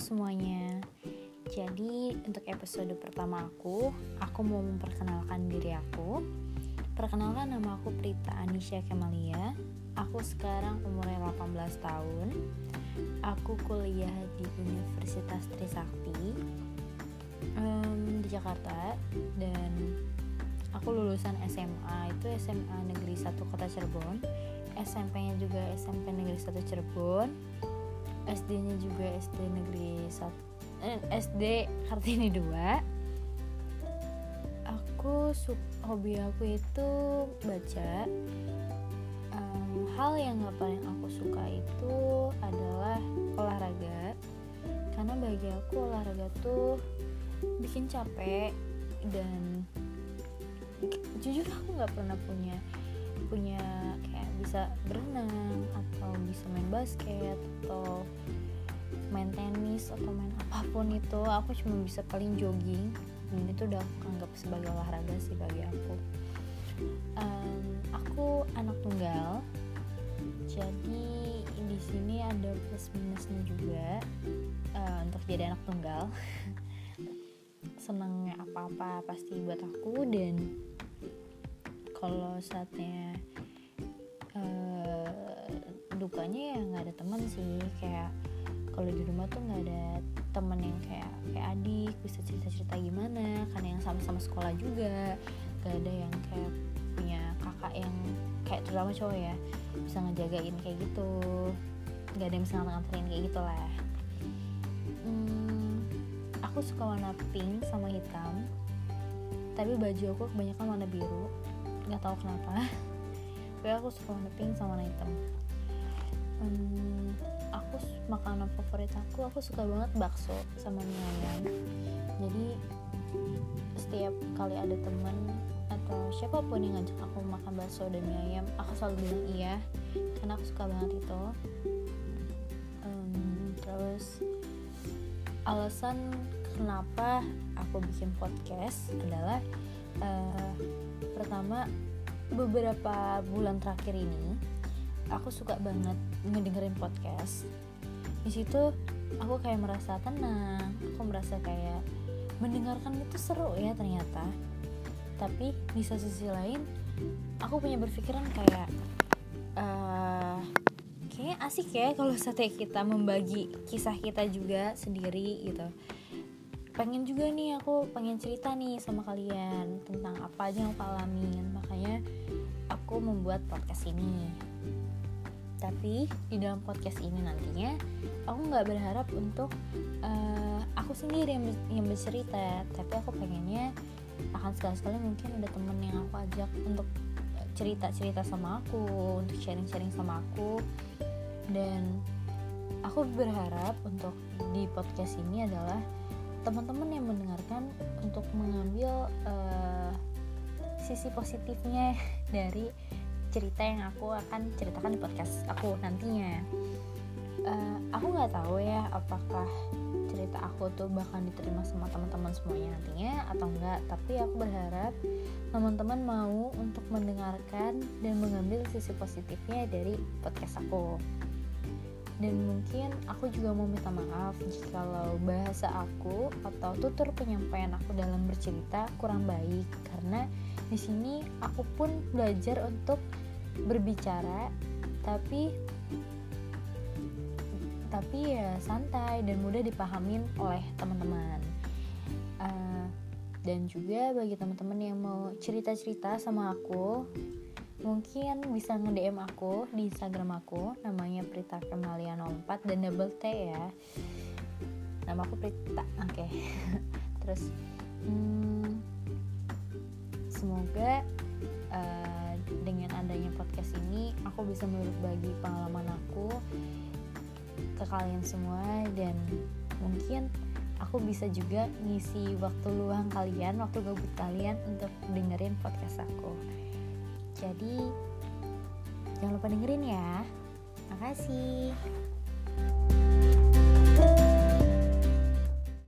semuanya. Jadi untuk episode pertama aku, aku mau memperkenalkan diri aku. Perkenalkan nama aku Prita Anisha Kemalia. Aku sekarang umurnya 18 tahun. Aku kuliah di Universitas Trisakti um, di Jakarta dan aku lulusan SMA itu SMA Negeri 1 Kota Cirebon. SMP-nya juga SMP Negeri 1 Cirebon SD-nya juga SD negeri 1 eh, SD Kartini 2 aku hobi aku itu baca. Um, hal yang gak paling aku suka itu adalah olahraga. Karena bagi aku olahraga tuh bikin capek dan jujur aku nggak pernah punya punya kayak bisa berenang atau bisa main basket atau main tenis atau main apa pun itu aku cuma bisa paling jogging. Dan itu udah aku anggap sebagai olahraga sih bagi aku. Um, aku anak tunggal. Jadi di sini ada plus minusnya juga uh, untuk jadi anak tunggal. Senangnya apa-apa pasti buat aku. Dan kalau saatnya dukanya ya nggak ada teman sih. Kayak kalau di rumah tuh nggak ada teman yang kayak kayak adik bisa cerita cerita gimana. Karena yang sama-sama sekolah juga gak ada yang kayak punya kakak yang kayak terutama cowok ya bisa ngejagain kayak gitu. Nggak ada yang bisa nganterin kayak gitu lah hmm, aku suka warna pink sama hitam. Tapi baju aku kebanyakan warna biru. Nggak tahu kenapa. Tapi aku suka warna pink sama warna hitam hmm, aku makanan favorit aku aku suka banget bakso sama mie ayam. Jadi setiap kali ada temen atau siapa pun yang ngajak aku makan bakso dan mie ayam aku selalu bilang iya karena aku suka banget itu. Um, terus alasan kenapa aku bikin podcast adalah uh, pertama beberapa bulan terakhir ini aku suka banget ngedengerin podcast. Di situ aku kayak merasa tenang aku merasa kayak mendengarkan itu seru ya ternyata. Tapi di sisi lain aku punya berpikiran kayak uh, kayaknya asik ya kalau sate kita membagi kisah kita juga sendiri gitu. Pengen juga nih aku pengen cerita nih sama kalian tentang apa aja yang aku alamin. Makanya aku membuat podcast ini tapi di dalam podcast ini nantinya aku nggak berharap untuk uh, aku sendiri yang, yang bercerita. Tapi aku pengennya akan sekali-sekali mungkin ada temen yang aku ajak untuk cerita-cerita sama aku untuk sharing-sharing sama aku. Dan aku berharap untuk di podcast ini adalah teman-teman yang mendengarkan untuk mengambil uh, sisi positifnya dari cerita yang aku akan ceritakan di podcast aku nantinya. Uh, aku nggak tahu ya apakah cerita aku tuh bakal diterima sama teman-teman semuanya nantinya atau enggak tapi aku berharap teman-teman mau untuk mendengarkan dan mengambil sisi positifnya dari podcast aku. Dan mungkin aku juga mau minta maaf kalau bahasa aku atau tutur penyampaian aku dalam bercerita kurang baik karena di sini aku pun belajar untuk berbicara tapi tapi ya santai dan mudah dipahamin oleh teman-teman uh, dan juga bagi teman-teman yang mau cerita-cerita sama aku mungkin bisa nge-DM aku di Instagram aku namanya Prita Kemalia 04 dan double T ya nama aku Prita oke okay. terus hmm, semoga podcast ini aku bisa berbagi pengalaman aku ke kalian semua dan mungkin aku bisa juga ngisi waktu luang kalian waktu gabut kalian untuk dengerin podcast aku jadi jangan lupa dengerin ya. Makasih.